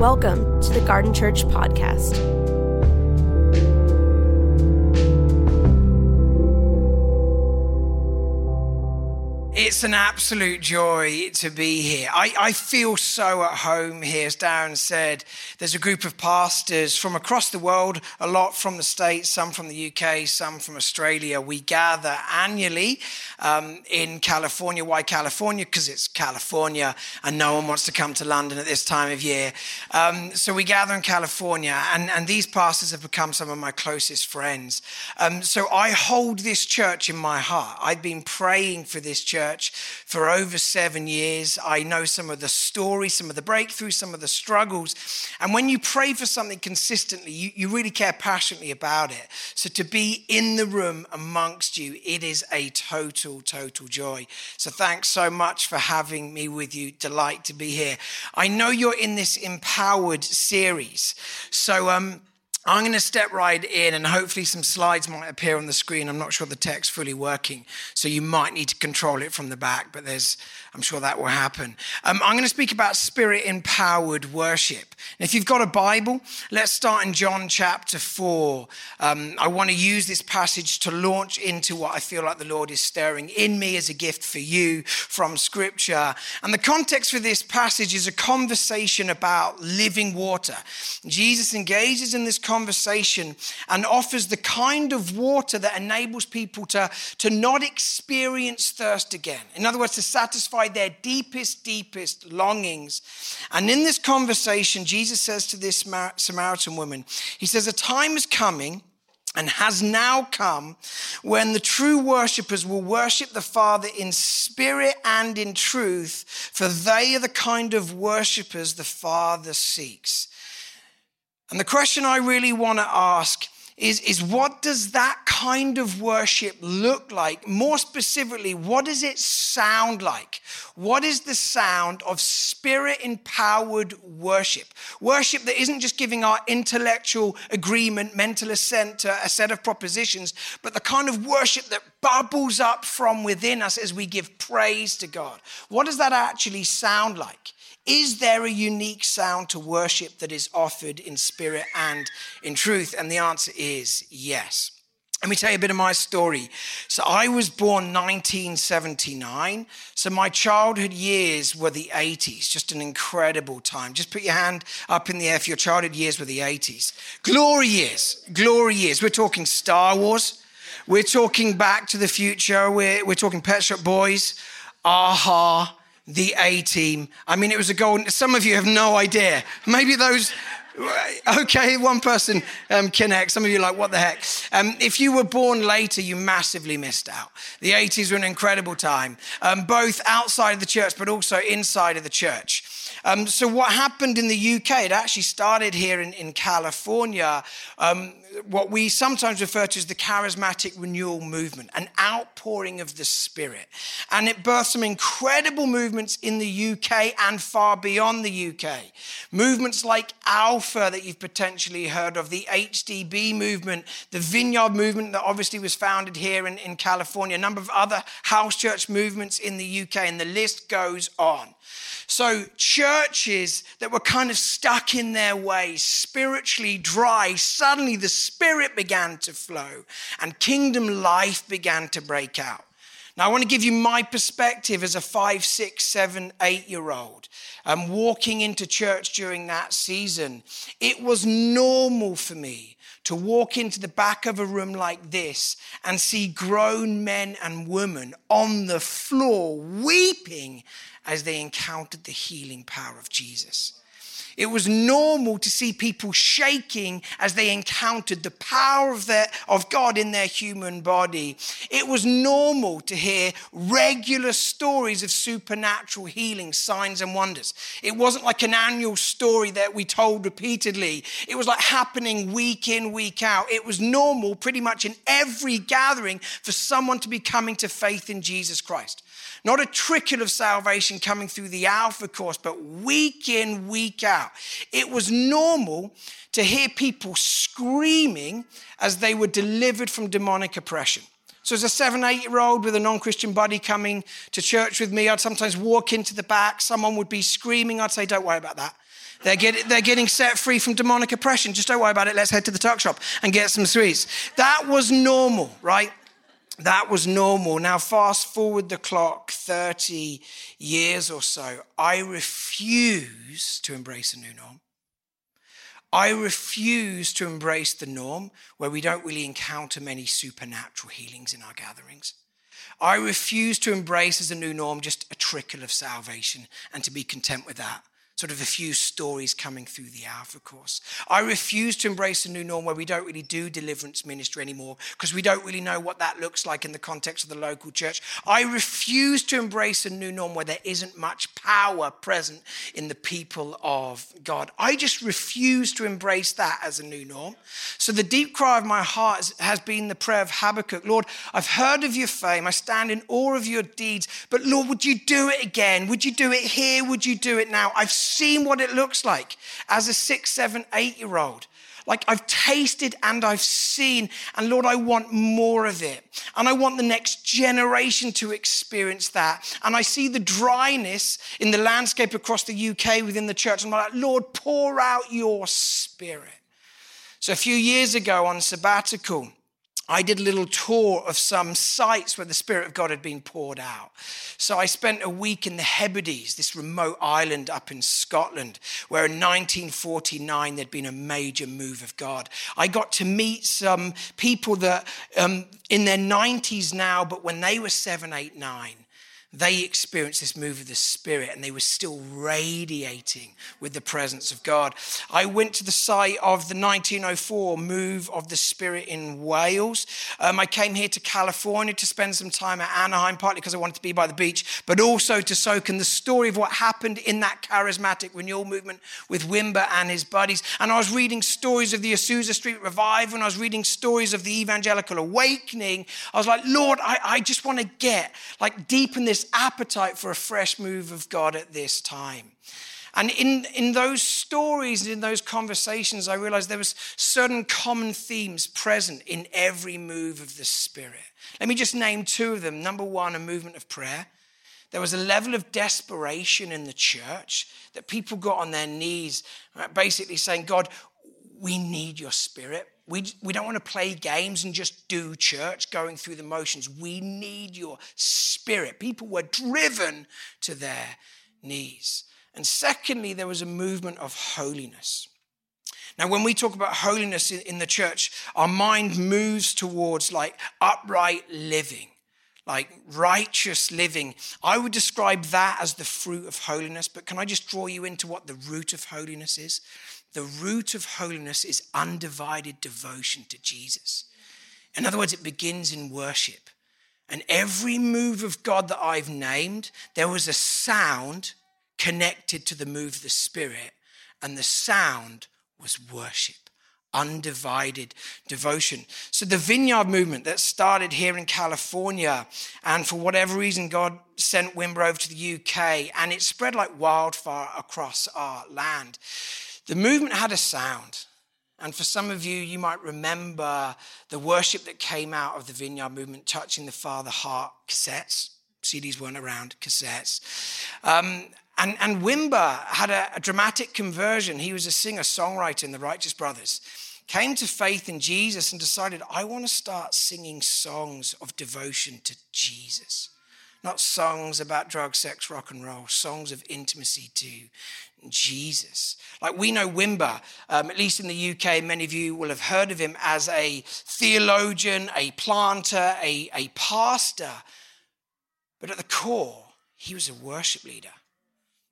Welcome to the Garden Church Podcast. It's an absolute joy to be here. I, I, feel so at home here. As Darren said, there's a group of pastors from across the world, a lot from the States, some from the UK, some from Australia. We gather annually um, in California. Why California? Because it's California and no one wants to come to London at this time of year. Um, so we gather in California, and, and, these pastors have become some of my closest friends. Um, so I hold this church in my heart. I've been praying for this church for over seven years. I know some of the stories, some of the breakthroughs, some of the struggles. And when you pray for something consistently, you, you really care passionately about it. So to be in the room amongst you, it is a total, total joy. So thanks so much for having me with you. Delight to be here. I know you're in this empowered series. So, um, I'm going to step right in, and hopefully, some slides might appear on the screen. I'm not sure the text fully working, so you might need to control it from the back, but there's I'm sure that will happen. Um, I'm going to speak about spirit empowered worship. And if you've got a Bible, let's start in John chapter 4. Um, I want to use this passage to launch into what I feel like the Lord is stirring in me as a gift for you from Scripture. And the context for this passage is a conversation about living water. Jesus engages in this conversation and offers the kind of water that enables people to, to not experience thirst again. In other words, to satisfy satisfy their deepest, deepest longings. And in this conversation, Jesus says to this Samaritan woman, He says, A time is coming and has now come when the true worshippers will worship the Father in spirit and in truth, for they are the kind of worshippers the Father seeks. And the question I really want to ask is, is what does that kind of worship look like? More specifically, what does it sound like? What is the sound of spirit empowered worship? Worship that isn't just giving our intellectual agreement, mental assent to a set of propositions, but the kind of worship that bubbles up from within us as we give praise to God. What does that actually sound like? Is there a unique sound to worship that is offered in spirit and in truth? And the answer is yes. Let me tell you a bit of my story. So, I was born 1979. So, my childhood years were the 80s, just an incredible time. Just put your hand up in the air if your childhood years were the 80s. Glory years, glory years. We're talking Star Wars, we're talking Back to the Future, we're, we're talking Pet Shop Boys, a-ha, the A team. I mean, it was a golden. Some of you have no idea. Maybe those. Okay, one person um, connects. Some of you are like, what the heck? Um, if you were born later, you massively missed out. The 80s were an incredible time, um, both outside of the church, but also inside of the church. Um, so, what happened in the UK, it actually started here in, in California, um, what we sometimes refer to as the charismatic renewal movement, an outpouring of the Spirit. And it birthed some incredible movements in the UK and far beyond the UK. Movements like Alpha, that you've potentially heard of, the HTB movement, the Vineyard movement, that obviously was founded here in, in California, a number of other house church movements in the UK, and the list goes on. So, churches that were kind of stuck in their ways, spiritually dry, suddenly the Spirit began to flow and kingdom life began to break out. Now, I want to give you my perspective as a five, six, seven, eight year old. Um, walking into church during that season, it was normal for me to walk into the back of a room like this and see grown men and women on the floor weeping as they encountered the healing power of Jesus. It was normal to see people shaking as they encountered the power of, their, of God in their human body. It was normal to hear regular stories of supernatural healing, signs, and wonders. It wasn't like an annual story that we told repeatedly, it was like happening week in, week out. It was normal pretty much in every gathering for someone to be coming to faith in Jesus Christ. Not a trickle of salvation coming through the Alpha course, but week in, week out. It was normal to hear people screaming as they were delivered from demonic oppression. So, as a seven, eight year old with a non Christian buddy coming to church with me, I'd sometimes walk into the back. Someone would be screaming. I'd say, Don't worry about that. They're, get, they're getting set free from demonic oppression. Just don't worry about it. Let's head to the tuck shop and get some sweets. That was normal, right? That was normal. Now, fast forward the clock 30 years or so. I refuse to embrace a new norm. I refuse to embrace the norm where we don't really encounter many supernatural healings in our gatherings. I refuse to embrace as a new norm just a trickle of salvation and to be content with that sort of a few stories coming through the Alpha course. I refuse to embrace a new norm where we don't really do deliverance ministry anymore because we don't really know what that looks like in the context of the local church. I refuse to embrace a new norm where there isn't much power present in the people of God. I just refuse to embrace that as a new norm. So the deep cry of my heart has been the prayer of Habakkuk Lord, I've heard of your fame. I stand in awe of your deeds. But Lord, would you do it again? Would you do it here? Would you do it now? I've seen what it looks like as a six, seven, eight year old. Like I've tasted and I've seen, and Lord, I want more of it. And I want the next generation to experience that. And I see the dryness in the landscape across the UK within the church. And I'm like, Lord, pour out your spirit. So a few years ago on sabbatical, I did a little tour of some sites where the Spirit of God had been poured out. So I spent a week in the Hebrides, this remote island up in Scotland, where in 1949 there'd been a major move of God. I got to meet some people that um, in their 90s now, but when they were seven, eight, nine, they experienced this move of the Spirit and they were still radiating with the presence of God. I went to the site of the 1904 move of the Spirit in Wales. Um, I came here to California to spend some time at Anaheim, partly because I wanted to be by the beach, but also to soak in the story of what happened in that charismatic renewal movement with Wimber and his buddies. And I was reading stories of the Azusa Street revival and I was reading stories of the evangelical awakening. I was like, Lord, I, I just want to get like deep in this this appetite for a fresh move of God at this time. And in, in those stories, in those conversations, I realized there was certain common themes present in every move of the Spirit. Let me just name two of them. Number one, a movement of prayer. There was a level of desperation in the church that people got on their knees, basically saying, God, we need your spirit. We, we don't want to play games and just do church going through the motions. We need your spirit. People were driven to their knees. And secondly, there was a movement of holiness. Now, when we talk about holiness in the church, our mind moves towards like upright living, like righteous living. I would describe that as the fruit of holiness, but can I just draw you into what the root of holiness is? The root of holiness is undivided devotion to Jesus. In other words, it begins in worship. And every move of God that I've named, there was a sound connected to the move of the Spirit, and the sound was worship, undivided devotion. So, the vineyard movement that started here in California, and for whatever reason, God sent Wimber over to the UK, and it spread like wildfire across our land. The movement had a sound. And for some of you, you might remember the worship that came out of the Vineyard movement, Touching the Father Heart cassettes. CDs weren't around, cassettes. Um, and, and Wimber had a, a dramatic conversion. He was a singer songwriter in the Righteous Brothers. Came to faith in Jesus and decided, I want to start singing songs of devotion to Jesus not songs about drug, sex, rock and roll, songs of intimacy to Jesus. Like we know Wimber, um, at least in the UK, many of you will have heard of him as a theologian, a planter, a, a pastor. But at the core, he was a worship leader.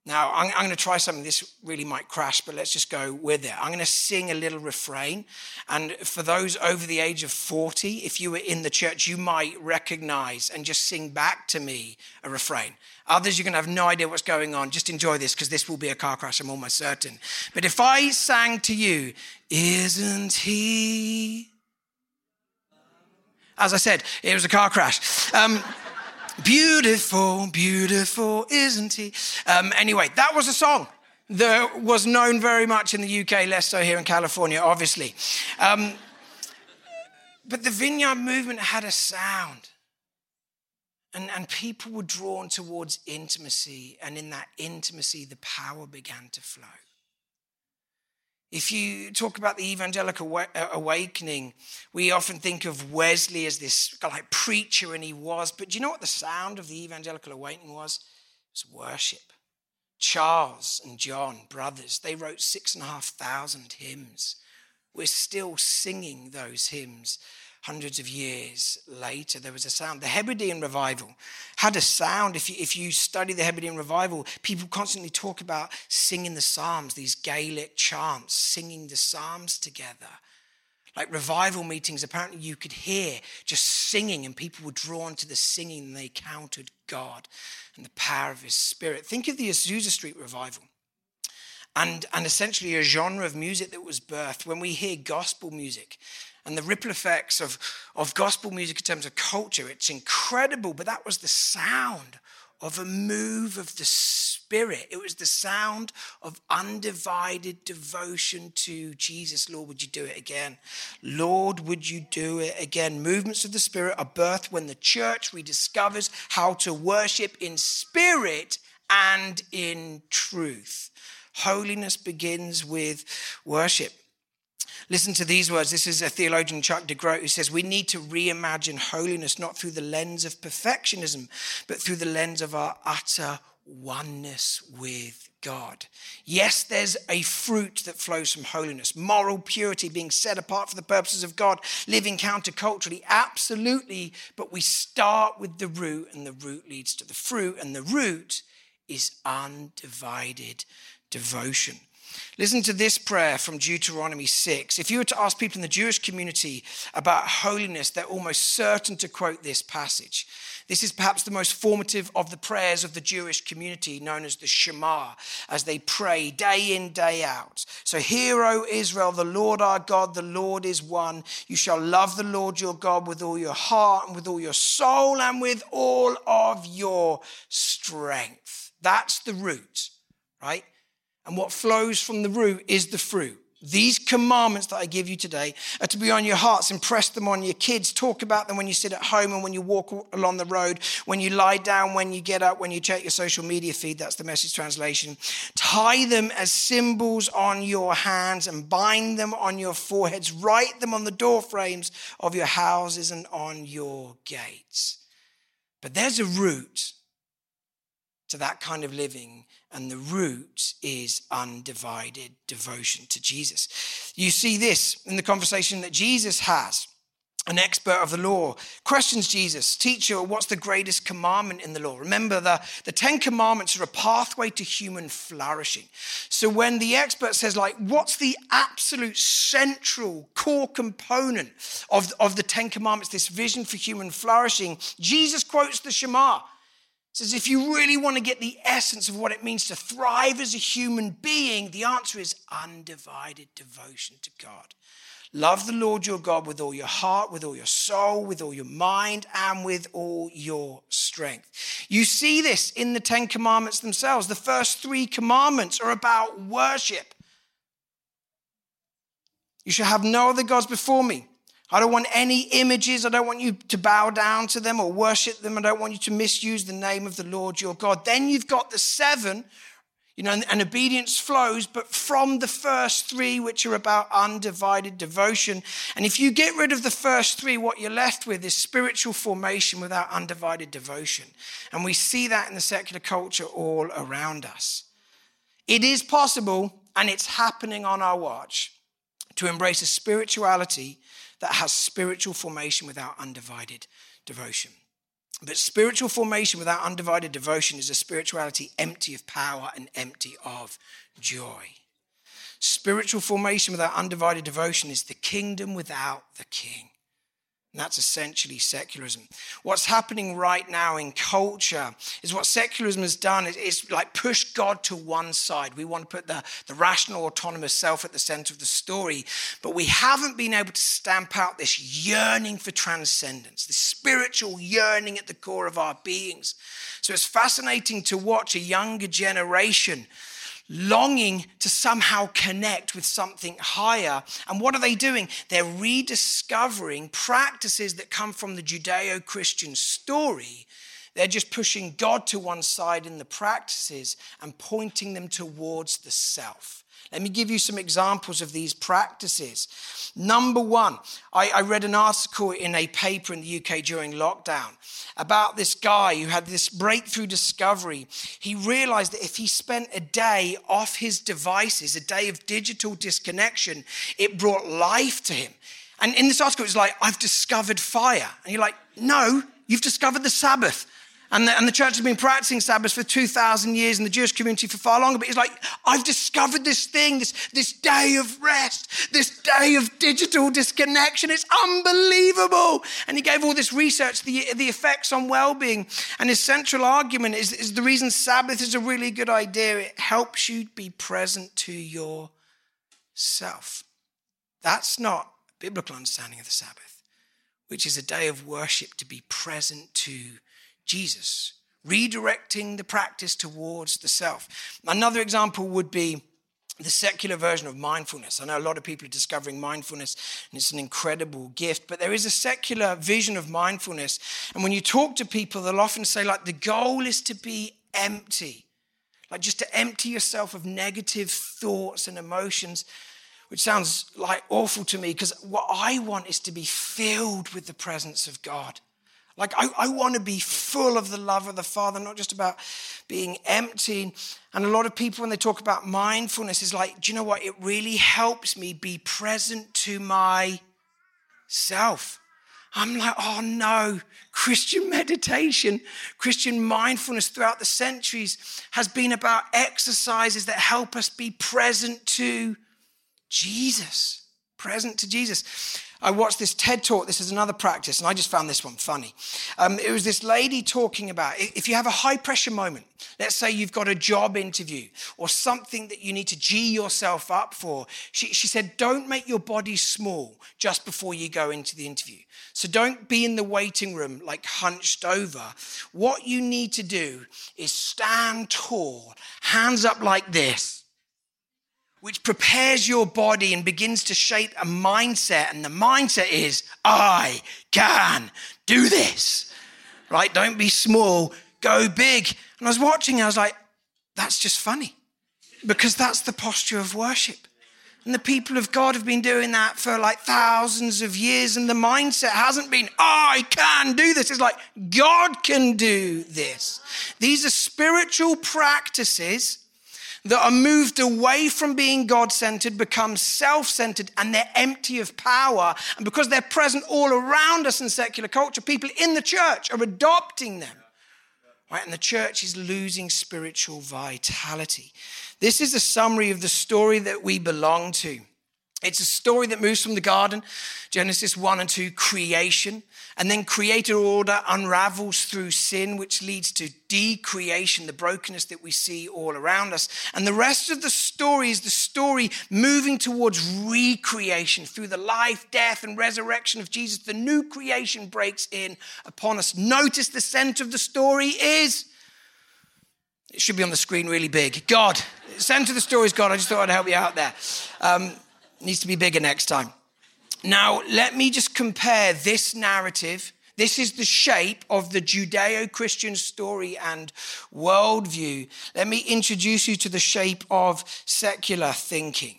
Now, I'm, I'm, going to try something. This really might crash, but let's just go with it. I'm going to sing a little refrain. And for those over the age of 40, if you were in the church, you might recognize and just sing back to me a refrain. Others, you're going to have no idea what's going on. Just enjoy this because this will be a car crash, I'm almost certain. But if I sang to you, Isn't he? As I said, it was a car crash. Um, Beautiful, beautiful, isn't he? Um, anyway, that was a song that was known very much in the UK, less so here in California, obviously. Um, but the vineyard movement had a sound. And, and people were drawn towards intimacy, and in that intimacy, the power began to flow. If you talk about the evangelical uh, awakening, we often think of Wesley as this like preacher, and he was. But do you know what the sound of the evangelical awakening was? It was worship. Charles and John, brothers, they wrote six and a half thousand hymns. We're still singing those hymns hundreds of years later, there was a sound. The Hebridean revival had a sound. If you, if you study the Hebridean revival, people constantly talk about singing the Psalms, these Gaelic chants, singing the Psalms together. Like revival meetings, apparently you could hear just singing, and people were drawn to the singing and they encountered God and the power of His Spirit. Think of the Azusa Street revival. And, and essentially a genre of music that was birthed. When we hear gospel music, and the ripple effects of, of gospel music in terms of culture. It's incredible, but that was the sound of a move of the Spirit. It was the sound of undivided devotion to Jesus. Lord, would you do it again? Lord, would you do it again? Movements of the Spirit are birthed when the church rediscovers how to worship in spirit and in truth. Holiness begins with worship. Listen to these words. This is a theologian, Chuck DeGroat, who says, We need to reimagine holiness not through the lens of perfectionism, but through the lens of our utter oneness with God. Yes, there's a fruit that flows from holiness, moral purity, being set apart for the purposes of God, living counterculturally, absolutely. But we start with the root, and the root leads to the fruit, and the root is undivided devotion. Listen to this prayer from Deuteronomy 6. If you were to ask people in the Jewish community about holiness, they're almost certain to quote this passage. This is perhaps the most formative of the prayers of the Jewish community, known as the Shema, as they pray day in, day out. So, hear, O Israel, the Lord our God, the Lord is one. You shall love the Lord your God with all your heart and with all your soul and with all of your strength. That's the root, right? And what flows from the root is the fruit. These commandments that I give you today are to be on your hearts. Impress them on your kids. Talk about them when you sit at home and when you walk along the road, when you lie down, when you get up, when you check your social media feed. That's the message translation. Tie them as symbols on your hands and bind them on your foreheads. Write them on the door frames of your houses and on your gates. But there's a root to that kind of living and the root is undivided devotion to Jesus. You see this in the conversation that Jesus has. An expert of the law questions Jesus, Teacher, what's the greatest commandment in the law? Remember, the, the Ten Commandments are a pathway to human flourishing. So when the expert says, like, what's the absolute central core component of, of the Ten Commandments, this vision for human flourishing, Jesus quotes the Shema says if you really want to get the essence of what it means to thrive as a human being, the answer is undivided devotion to God. Love the Lord your God with all your heart, with all your soul, with all your mind, and with all your strength. You see this in the Ten Commandments themselves. The first three commandments are about worship. You shall have no other gods before me. I don't want any images. I don't want you to bow down to them or worship them. I don't want you to misuse the name of the Lord your God. Then you've got the seven, you know, and, and obedience flows, but from the first three, which are about undivided devotion. And if you get rid of the first three, what you're left with is spiritual formation without undivided devotion. And we see that in the secular culture all around us. It is possible, and it's happening on our watch, to embrace a spirituality that has spiritual formation without undivided devotion. But spiritual formation without undivided devotion is a spirituality empty of power and empty of joy. Spiritual formation without undivided devotion is the kingdom without the king. And that's essentially secularism. What's happening right now in culture is what secularism has done is, is, like push God to one side. We want to put the, the rational, autonomous self at the center of the story, but we haven't been able to stamp out this yearning for transcendence, this spiritual yearning at the core of our beings. So it's fascinating to watch a younger generation longing to somehow connect with something higher. And what are they doing? They're rediscovering practices that come from the Judeo Christian story They're just pushing God to one side in the practices and pointing them towards the self. Let me give you some examples of these practices. Number one, I, I, read an article in a paper in the UK during lockdown about this guy who had this breakthrough discovery. He realized that if he spent a day off his devices, a day of digital disconnection, it brought life to him. And in this article, it's like, I've discovered fire. And you're like, no, you've discovered the Sabbath. And the, and the church has been practicing Sabbath for 2,000 years and the Jewish community for far longer. But it's like, I've discovered this thing, this, this day of rest, this day of digital disconnection. It's unbelievable. And he gave all this research, the, the effects on well being. And his central argument is, is the reason Sabbath is a really good idea. It helps you be present to yourself. That's not biblical understanding of the Sabbath, which is a day of worship to be present to Jesus, redirecting the practice towards the self. Another example would be the secular version of mindfulness. I know a lot of people are discovering mindfulness, and it's an incredible gift, but there is a secular vision of mindfulness. And when you talk to people, they'll often say, like, the goal is to be empty, like just to empty yourself of negative thoughts and emotions which sounds like awful to me because what I want is to be filled with the presence of God. Like, I, I want to be full of the love of the Father, not just about being empty. And a lot of people, when they talk about mindfulness, is like, do you know what? It really helps me be present to myself. I'm like, oh no, Christian meditation, Christian mindfulness throughout the centuries has been about exercises that help us be present to Jesus, present to Jesus. I watched this TED talk. This is another practice, and I just found this one funny. Um, it was this lady talking about if you have a high pressure moment, let's say you've got a job interview or something that you need to G yourself up for. She, she said, don't make your body small just before you go into the interview. So don't be in the waiting room like hunched over. What you need to do is stand tall, hands up like this which prepares your body and begins to shape a mindset. And the mindset is, I can do this, right? Don't be small, go big. And I was watching, I was like, that's just funny because that's the posture of worship. And the people of God have been doing that for like thousands of years. And the mindset hasn't been, I can do this. It's like, God can do this. These are spiritual practices that are moved away from being God centered, become self centered, and they're empty of power. And because they're present all around us in secular culture, people in the church are adopting them. Right? And the church is losing spiritual vitality. This is a summary of the story that we belong to. It's a story that moves from the garden, Genesis 1 and 2, creation, and then created order unravels through sin, which leads to decreation, the brokenness that we see all around us. And the rest of the story is the story moving towards recreation through the life, death, and resurrection of Jesus. The new creation breaks in upon us. Notice the center of the story is. It should be on the screen really big. God. Center of the story is God. I just thought I'd help you out there. Um, needs to be bigger next time. Now, let me just compare this narrative. This is the shape of the Judeo Christian story and worldview. Let me introduce you to the shape of secular thinking.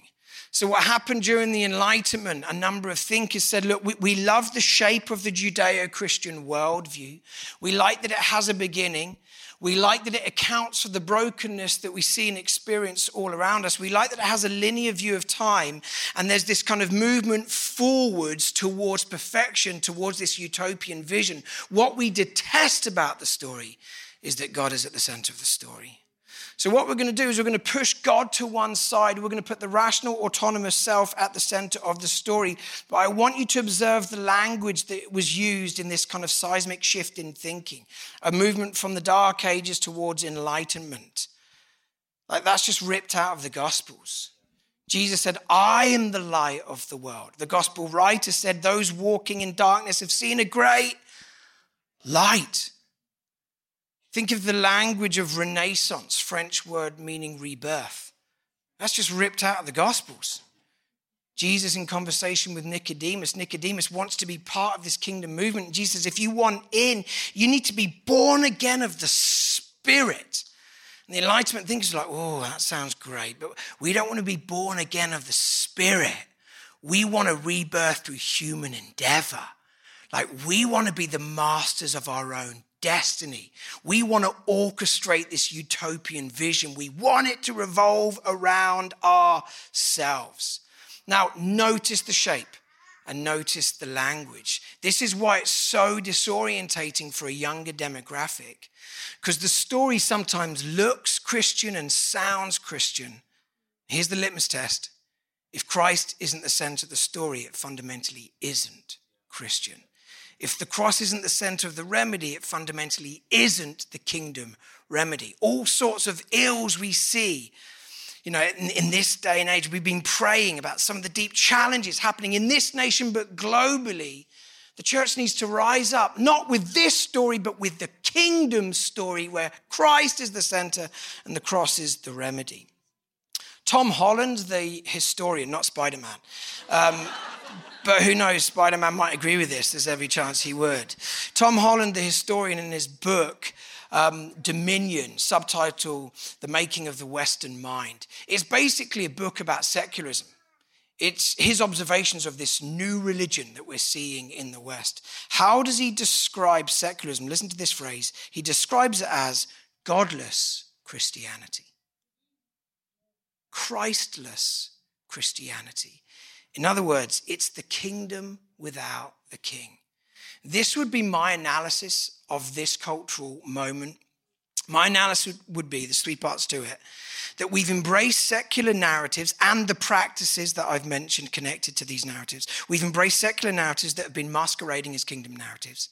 So, what happened during the Enlightenment, a number of thinkers said, Look, we, we love the shape of the Judeo Christian worldview. We like that it has a beginning we like that it accounts for the brokenness that we see and experience all around us. We like that it has a linear view of time and there's this kind of movement forwards towards perfection, towards this utopian vision. What we detest about the story is that God is at the center of the story. So, what we're going to do is we're going to push God to one side. We're going to put the rational, autonomous self at the center of the story. But I want you to observe the language that was used in this kind of seismic shift in thinking, a movement from the dark ages towards enlightenment. Like that's just ripped out of the Gospels. Jesus said, I am the light of the world. The gospel writer said, Those walking in darkness have seen a great light. Think of the language of Renaissance, French word meaning rebirth. That's just ripped out of the Gospels. Jesus, in conversation with Nicodemus, Nicodemus wants to be part of this kingdom movement. Jesus if you want in, you need to be born again of the Spirit. And the Enlightenment thinkers are like, oh, that sounds great, but we don't want to be born again of the Spirit. We want to rebirth through human endeavor. Like, we want to be the masters of our own destiny. We want to orchestrate this utopian vision. We want it to revolve around ourselves. Now, notice the shape and notice the language. This is why it's so disorientating for a younger demographic, because the story sometimes looks Christian and sounds Christian. Here's the litmus test if Christ isn't the center of the story, it fundamentally isn't Christian. If the cross isn't the center of the remedy, it fundamentally isn't the kingdom remedy. All sorts of ills we see you know, in, in, this day and age, we've been praying about some of the deep challenges happening in this nation, but globally. The church needs to rise up, not with this story, but with the kingdom story where Christ is the center and the cross is the remedy. Tom Holland, the historian, not Spider Man, um, but who knows, Spider Man might agree with this. There's every chance he would. Tom Holland, the historian, in his book, um, Dominion, subtitle The Making of the Western Mind. It's basically a book about secularism. It's his observations of this new religion that we're seeing in the West. How does he describe secularism? Listen to this phrase. He describes it as godless Christianity, Christless Christianity. In other words, it's the kingdom without the king. This would be my analysis of this cultural moment. My analysis would be there's three parts to it that we've embraced secular narratives and the practices that I've mentioned connected to these narratives. We've embraced secular narratives that have been masquerading as kingdom narratives.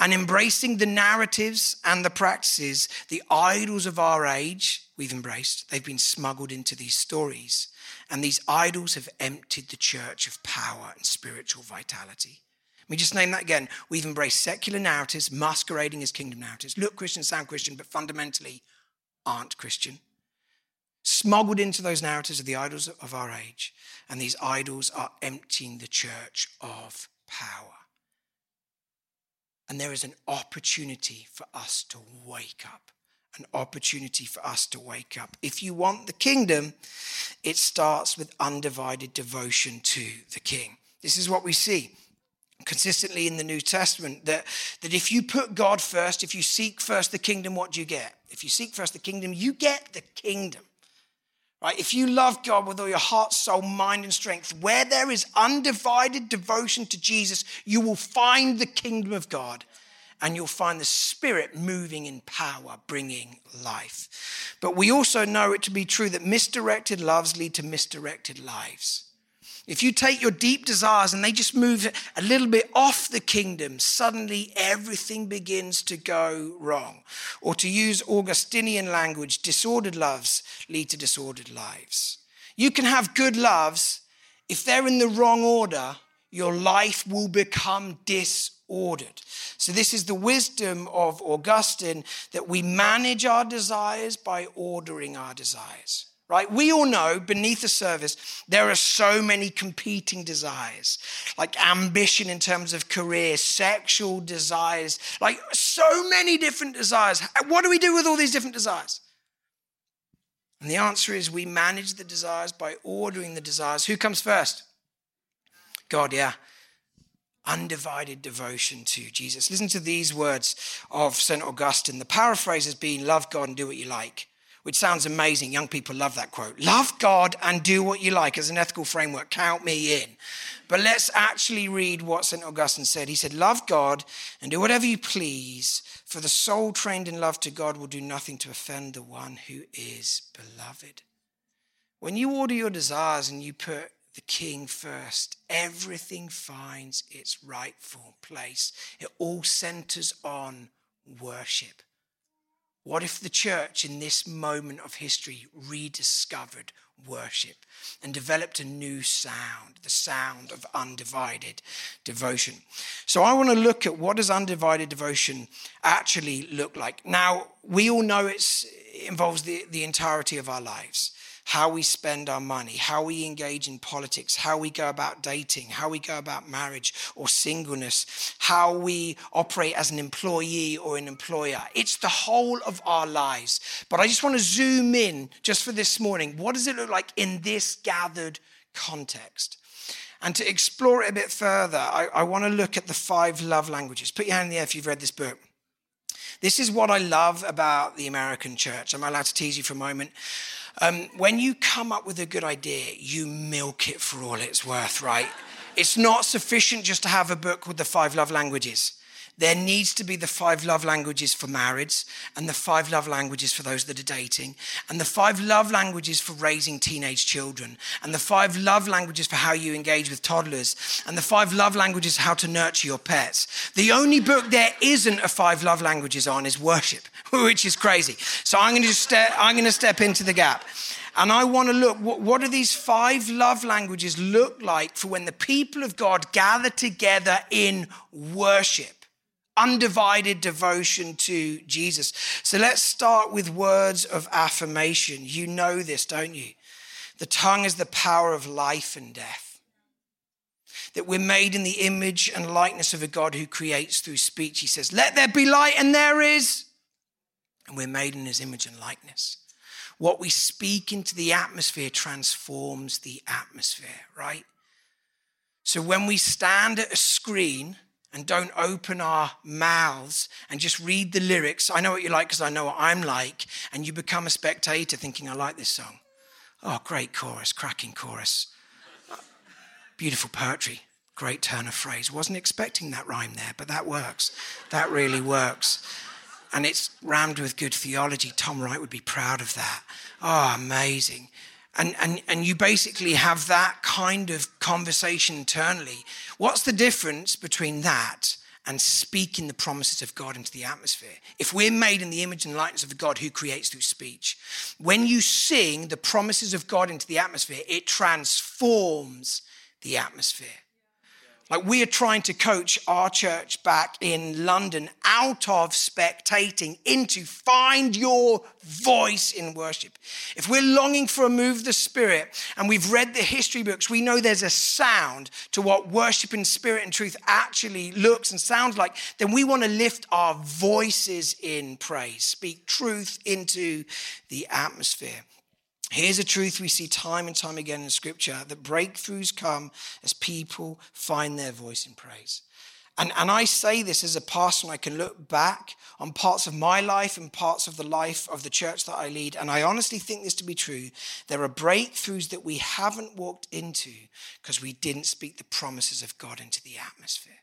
And embracing the narratives and the practices, the idols of our age, we've embraced. They've been smuggled into these stories. And these idols have emptied the church of power and spiritual vitality. Let me just name that again. We've embraced secular narratives masquerading as kingdom narratives. Look Christian, sound Christian, but fundamentally aren't Christian. Smuggled into those narratives of the idols of our age, and these idols are emptying the church of power. And there is an opportunity for us to wake up. An opportunity for us to wake up. If you want the kingdom, it starts with undivided devotion to the king. This is what we see consistently in the New Testament that, that if you put God first, if you seek first the kingdom, what do you get? If you seek first the kingdom, you get the kingdom. Right? If you love God with all your heart, soul, mind, and strength, where there is undivided devotion to Jesus, you will find the kingdom of God and you'll find the Spirit moving in power, bringing life. But we also know it to be true that misdirected loves lead to misdirected lives. If you take your deep desires and they just move a little bit off the kingdom, suddenly everything begins to go wrong. Or to use Augustinian language, disordered loves lead to disordered lives. You can have good loves. If they're in the wrong order, your life will become disordered. So, this is the wisdom of Augustine that we manage our desires by ordering our desires right? We all know beneath the surface, there are so many competing desires, like ambition in terms of career, sexual desires, like so many different desires. What do we do with all these different desires? And the answer is we manage the desires by ordering the desires. Who comes first? God, yeah. Undivided devotion to Jesus. Listen to these words of St. Augustine. The paraphrase has been love God and do what you like which sounds amazing. Young people love that quote. Love God and do what you like as an ethical framework. Count me in. But let's actually read what St. Augustine said. He said, Love God and do whatever you please, for the soul trained in love to God will do nothing to offend the one who is beloved. When you order your desires and you put the king first, everything finds its rightful place. It all centers on worship. What if the church in this moment of history rediscovered worship and developed a new sound, the sound of undivided devotion? So I want to look at what does undivided devotion actually look like. Now, we all know it involves the, the entirety of our lives. How we spend our money, how we engage in politics, how we go about dating, how we go about marriage or singleness, how we operate as an employee or an employer. It's the whole of our lives. But I just want to zoom in just for this morning. What does it look like in this gathered context? And to explore it a bit further, I, I want to look at the five love languages. Put your hand in the air if you've read this book. This is what I love about the American church. Am I allowed to tease you for a moment? Um, when you come up with a good idea, you milk it for all it's worth, right? It's not sufficient just to have a book with the five love languages. There needs to be the five love languages for marriage, and the five love languages for those that are dating, and the five love languages for raising teenage children, and the five love languages for how you engage with toddlers, and the five love languages how to nurture your pets. The only book there isn't a five love languages on is worship, which is crazy. So I'm going to step, I'm going to step into the gap. And I want to look, what, what do these five love languages look like for when the people of God gather together in worship? Undivided devotion to Jesus. So let's start with words of affirmation. You know this, don't you? The tongue is the power of life and death. That we're made in the image and likeness of a God who creates through speech. He says, Let there be light, and there is. And we're made in his image and likeness. What we speak into the atmosphere transforms the atmosphere, right? So when we stand at a screen, and don't open our mouths and just read the lyrics. I know what you like because I know what I'm like. And you become a spectator thinking, I like this song. Oh, great chorus, cracking chorus. Beautiful poetry, great turn of phrase. Wasn't expecting that rhyme there, but that works. That really works. And it's rammed with good theology. Tom Wright would be proud of that. Oh, amazing. And, and, and you basically have that kind of conversation internally. What's the difference between that and speaking the promises of God into the atmosphere? If we're made in the image and likeness of God who creates through speech, when you sing the promises of God into the atmosphere, it transforms the atmosphere. Like we are trying to coach our church back in London out of spectating into find your voice in worship. If we're longing for a move of the Spirit and we've read the history books, we know there's a sound to what worship in spirit and truth actually looks and sounds like, then we want to lift our voices in praise, speak truth into the atmosphere. Here's a truth we see time and time again in Scripture that breakthroughs come as people find their voice in praise. And, and I say this as a pastor, and I can look back on parts of my life and parts of the life of the church that I lead. And I honestly think this to be true. There are breakthroughs that we haven't walked into because we didn't speak the promises of God into the atmosphere.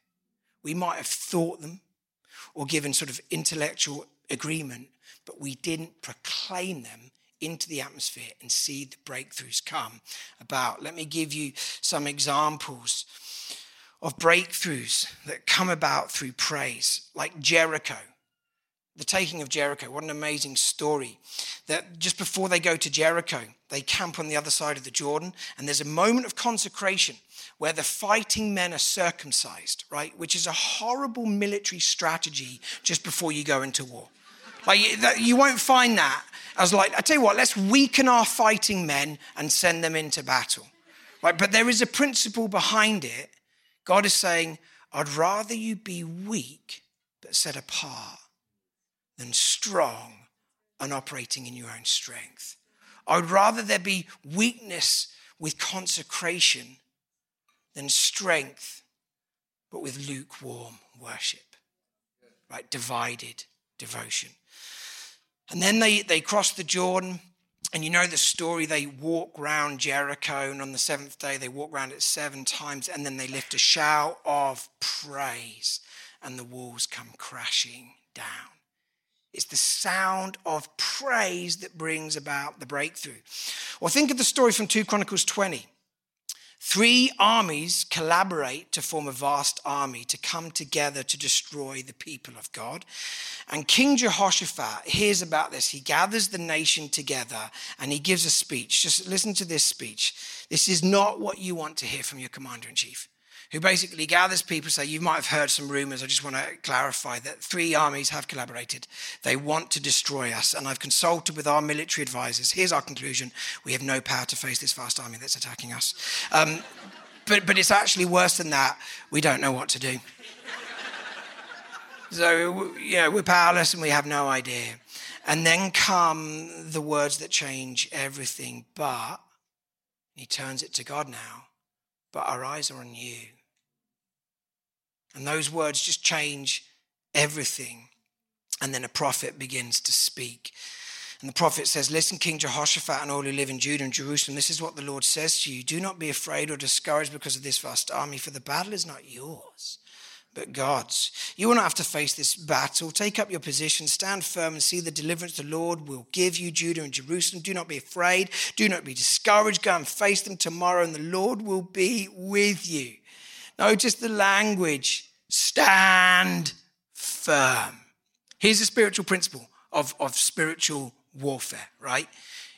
We might have thought them or given sort of intellectual agreement, but we didn't proclaim them into the atmosphere and see the breakthroughs come about. Let me give you some examples of breakthroughs that come about through praise, like Jericho. The taking of Jericho, what an amazing story. That just before they go to Jericho, they camp on the other side of the Jordan, and there's a moment of consecration where the fighting men are circumcised, right? Which is a horrible military strategy just before you go into war. Like, you won't find that I was like, I tell you what, let's weaken our fighting men and send them into battle. Right? But there is a principle behind it. God is saying, I'd rather you be weak but set apart than strong and operating in your own strength. I'd rather there be weakness with consecration than strength but with lukewarm worship. Right? Divided devotion. And then they, they cross the Jordan. And you know the story, they walk round Jericho, and on the seventh day, they walk around it seven times, and then they lift a shout of praise, and the walls come crashing down. It's the sound of praise that brings about the breakthrough. Or think of the story from 2 Chronicles 20. Three armies collaborate to form a vast army to come together to destroy the people of God. And King Jehoshaphat hears about this. He gathers the nation together and he gives a speech. Just listen to this speech. This is not what you want to hear from your commander in chief. Who basically gathers people say you might have heard some rumors. I just want to clarify that three armies have collaborated. They want to destroy us and i've consulted with our military advisors. Here's our conclusion. We have no power to face this vast army that's attacking us. Um, but, but it's actually worse than that. We don't know what to do. So you know we're powerless and we have no idea. And then come the words that change everything but he turns it to god now. But our eyes are on you and those words just change everything. And then a prophet begins to speak. And the prophet says, Listen, King Jehoshaphat and all who live in Judah and Jerusalem, this is what the Lord says to you. Do not be afraid or discouraged because of this vast army, for the battle is not yours, but God's. You will not have to face this battle. Take up your position, stand firm, and see the deliverance the Lord will give you, Judah and Jerusalem. Do not be afraid. Do not be discouraged. Go and face them tomorrow, and the Lord will be with you. Notice the language stand firm. Here's a spiritual principle of, of spiritual warfare, right?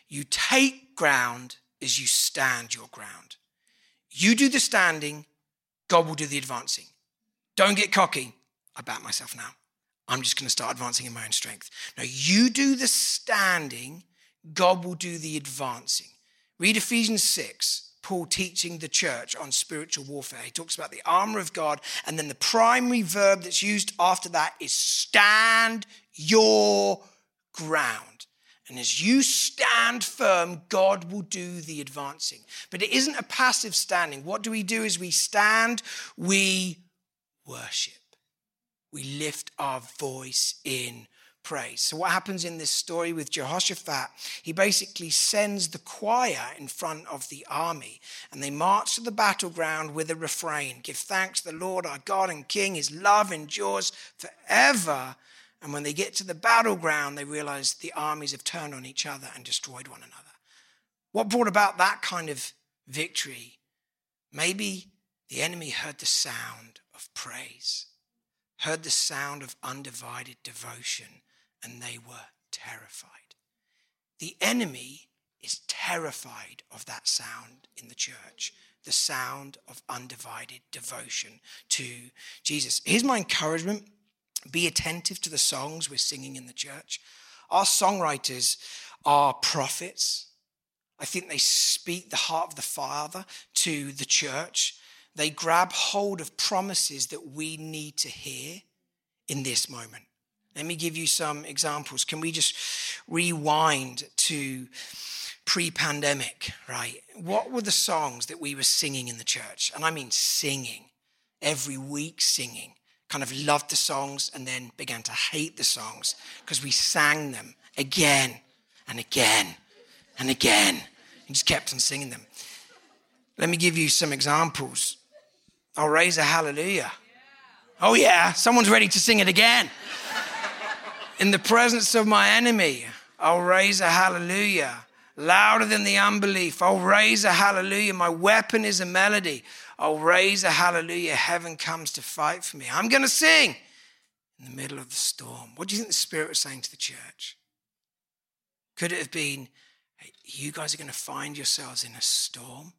You take ground as you stand your ground. You do the standing, God will do the advancing. Don't get cocky. I bat myself now. I'm just going to start advancing in my own strength. Now, you do the standing, God will do the advancing. Read Ephesians 6. Paul teaching the church on spiritual warfare. He talks about the armor of God, and then the primary verb that's used after that is stand your ground. And as you stand firm, God will do the advancing. But it isn't a passive standing. What do we do as we stand? We worship. We lift our voice in praise. So, what happens in this story with Jehoshaphat? He basically sends the choir in front of the army, and they march to the battleground with a refrain Give thanks to the Lord our God and King, his love endures forever. And when they get to the battleground, they realize the armies have turned on each other and destroyed one another. What brought about that kind of victory? Maybe the enemy heard the sound of praise, heard the sound of undivided devotion, and they were terrified. The enemy is terrified of that sound in the church, the sound of undivided devotion to Jesus. Here's my encouragement be attentive to the songs we're singing in the church. Our songwriters are prophets. I think they speak the heart of the Father to the church. They grab hold of promises that we need to hear in this moment. Let me give you some examples. Can we just rewind to pre pandemic, right? What were the songs that we were singing in the church? And I mean singing, every week singing. Kind of loved the songs and then began to hate the songs because we sang them again and again and again and just kept on singing them. Let me give you some examples. I'll raise a hallelujah. Oh, yeah, someone's ready to sing it again. In the presence of my enemy, I'll raise a hallelujah. Louder than the unbelief, I'll raise a hallelujah. My weapon is a melody. I'll raise a hallelujah. Heaven comes to fight for me. I'm going to sing in the middle of the storm. What do you think the Spirit was saying to the church? Could it have been, hey, you guys are going to find yourselves in a storm?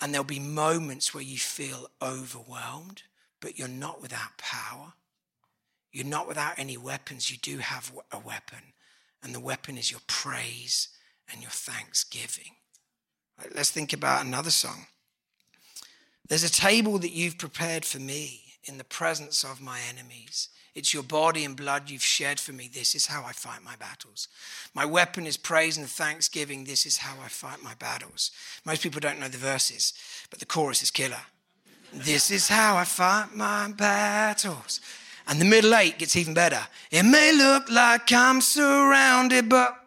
And there'll be moments where you feel overwhelmed, but you're not without power. You're not without any weapons. You do have a weapon. And the weapon is your praise and your thanksgiving. Let's think about another song. There's a table that you've prepared for me in the presence of my enemies. It's your body and blood you've shed for me. This is how I fight my battles. My weapon is praise and thanksgiving. This is how I fight my battles. Most people don't know the verses, but the chorus is killer. This is how I fight my battles. And the middle eight gets even better. It may look like I'm surrounded, but.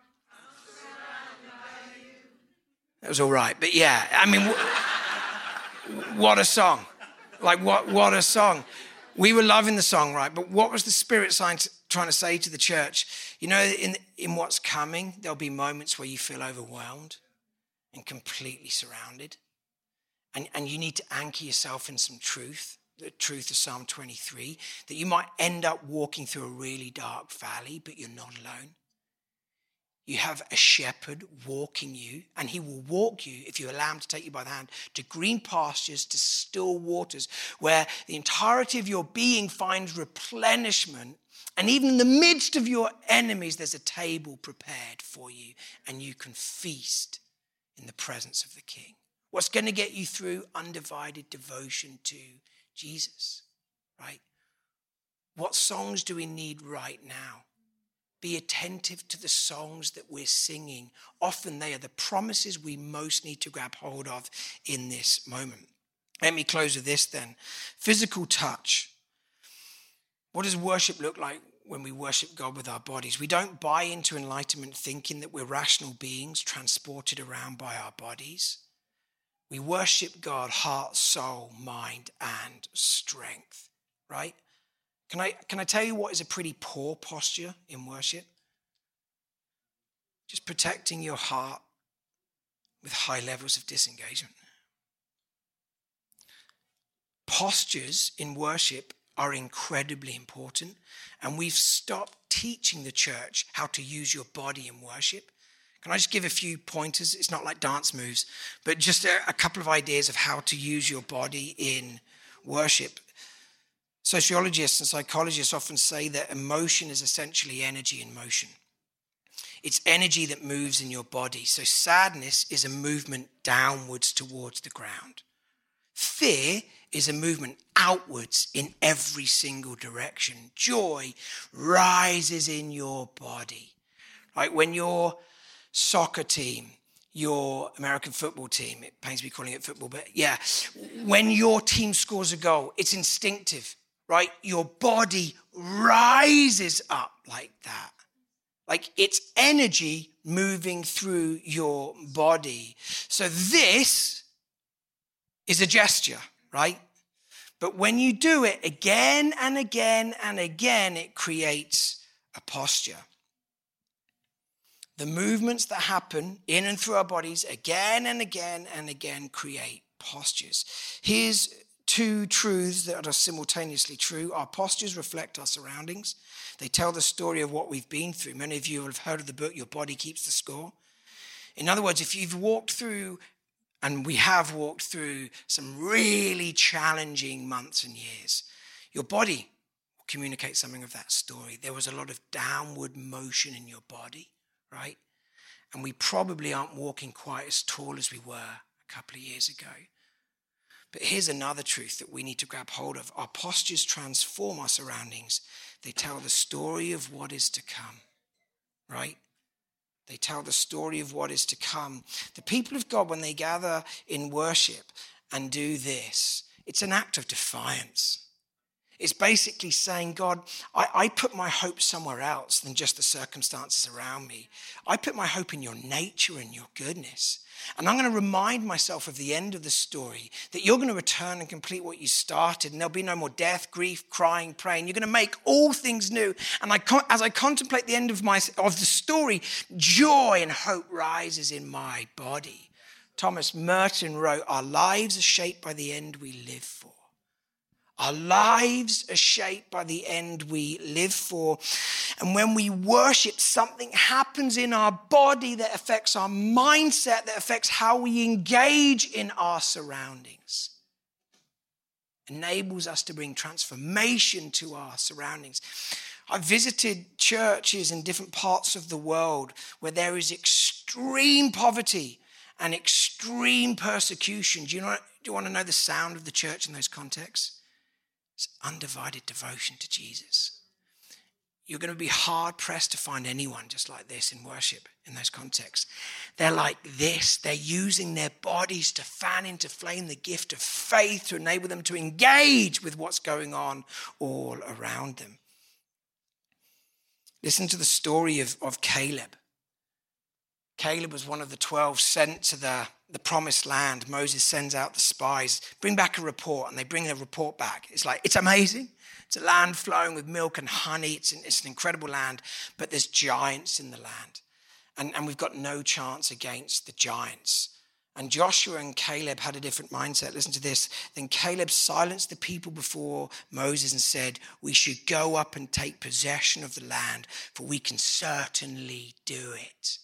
That was all right. But yeah, I mean, what a song. Like, what, what a song. We were loving the song, right? But what was the Spirit trying to say to the church? You know, in, in what's coming, there'll be moments where you feel overwhelmed and completely surrounded. And, and you need to anchor yourself in some truth the truth of Psalm 23, that you might end up walking through a really dark valley, but you're not alone. You have a shepherd walking you, and he will walk you, if you allow him to take you by the hand, to green pastures, to still waters, where the entirety of your being finds replenishment. And even in the midst of your enemies, there's a table prepared for you, and you can feast in the presence of the king. What's going to get you through undivided devotion to Jesus, right? What songs do we need right now? Be attentive to the songs that we're singing. Often they are the promises we most need to grab hold of in this moment. Let me close with this then. Physical touch. What does worship look like when we worship God with our bodies? We don't buy into enlightenment thinking that we're rational beings transported around by our bodies. We worship God heart, soul, mind, and strength, right? Can I, can I tell you what is a pretty poor posture in worship? Just protecting your heart with high levels of disengagement. Postures in worship are incredibly important, and we've stopped teaching the church how to use your body in worship. Can I just give a few pointers? It's not like dance moves, but just a, a couple of ideas of how to use your body in worship. Sociologists and psychologists often say that emotion is essentially energy in motion. It's energy that moves in your body. So sadness is a movement downwards towards the ground. Fear is a movement outwards in every single direction. Joy rises in your body. Like when your soccer team, your American football team, it pains me calling it football, but yeah, when your team scores a goal, it's instinctive right? Your body rises up like that. Like it's energy moving through your body. So this is a gesture, right? But when you do it again and again and again, it creates a posture. The movements that happen in and through our bodies again and again and again create postures. Here's two truths that are simultaneously true. Our postures reflect our surroundings, they tell the story of what we've been through. Many of you have heard of the book, Your Body Keeps the Score. In other words, if you've walked through, and we have walked through some really challenging months and years, your body will communicate something of that story. There was a lot of downward motion in your body, right? And we probably aren't walking quite as tall as we were a couple of years ago. But here's another truth that we need to grab hold of our postures transform our surroundings, they tell the story of what is to come, right? They tell the story of what is to come. The people of God, when they gather in worship and do this, it's an act of defiance. It's basically saying, God, I, I, put my hope somewhere else than just the circumstances around me. I put my hope in your nature and your goodness. And I'm going to remind myself of the end of the story that you're going to return and complete what you started, and there'll be no more death, grief, crying, praying. You're going to make all things new. And I, as I contemplate the end of, my, of the story, joy and hope rises in my body. Thomas Merton wrote, Our lives are shaped by the end we live for. Our lives are shaped by the end we live for. And when we worship, something happens in our body that affects our mindset, that affects how we engage in our surroundings. Enables us to bring transformation to our surroundings. I've visited churches in different parts of the world where there is extreme poverty and extreme persecution. Do you, know, do you want to know the sound of the church in those contexts? It's undivided devotion to Jesus. You're going to be hard pressed to find anyone just like this in worship in those contexts. They're like this. They're using their bodies to fan into flame the gift of faith to enable them to engage with what's going on all around them. Listen to the story of, of Caleb. Caleb was one of the 12 sent to the, the promised land. Moses sends out the spies, bring back a report, and they bring a report back. It's like, it's amazing. It's a land flowing with milk and honey. It's an, it's an incredible land, but there's giants in the land. And, and we've got no chance against the giants. And Joshua and Caleb had a different mindset. Listen to this. Then Caleb silenced the people before Moses and said, We should go up and take possession of the land, for we can certainly do it.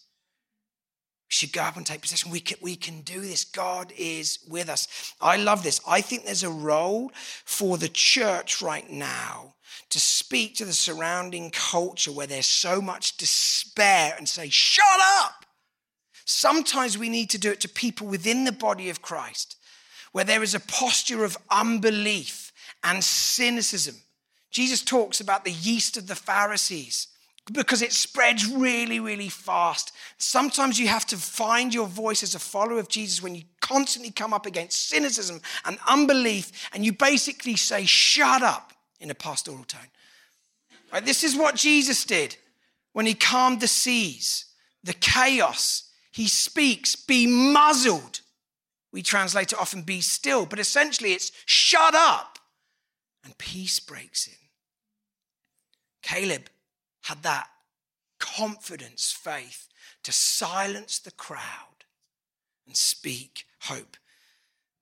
Should go up and take possession. We can, we can do this. God is with us. I love this. I think there's a role for the church right now to speak to the surrounding culture where there's so much despair and say, Shut up! Sometimes we need to do it to people within the body of Christ where there is a posture of unbelief and cynicism. Jesus talks about the yeast of the Pharisees because it spreads really, really fast. Sometimes you have to find your voice as a follower of Jesus when you constantly come up against cynicism and unbelief, and you basically say, Shut up, in a pastoral tone. Right, this is what Jesus did when he calmed the seas, the chaos, he speaks, be muzzled. We translate it often, be still, but essentially it's shut up. And peace breaks in. Caleb had that confidence, faith to silence the crowd and speak hope.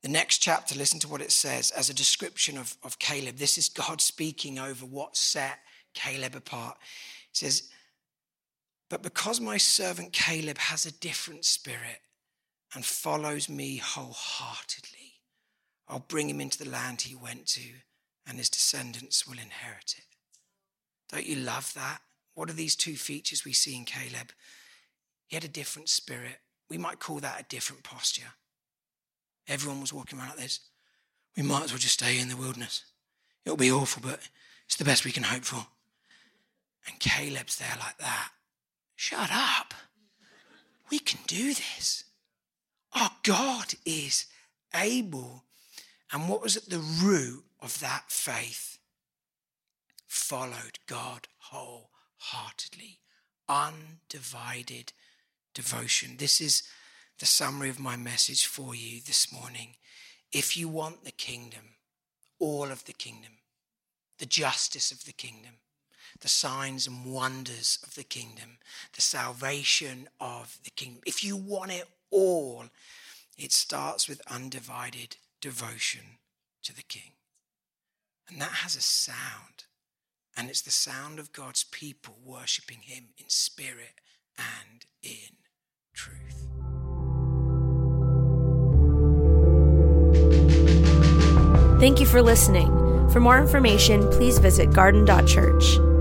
The next chapter, listen to what it says as a description of, of Caleb. This is God speaking over what set Caleb apart. He says, but because my servant Caleb has a different spirit and follows me wholeheartedly, I'll bring him into the land he went to, and his descendants will inherit it. Don't you love that? What are these two features we see in Caleb? He had a different spirit. We might call that a different posture. Everyone was walking around like this. We might as well just stay in the wilderness. It'll be awful, but it's the best we can hope for. And Caleb's there like that. Shut up. We can do this. Our God is able. And what was at the root of that faith? Followed God wholeheartedly, undivided devotion. This is the summary of my message for you this morning. If you want the kingdom, all of the kingdom, the justice of the kingdom, the signs and wonders of the kingdom, the salvation of the kingdom. If you want it all, it starts with undivided devotion to the king. And that has a sound. And it's the sound of God's people worshiping him in spirit and in truth. Thank you for listening. For more information, please visit garden.church.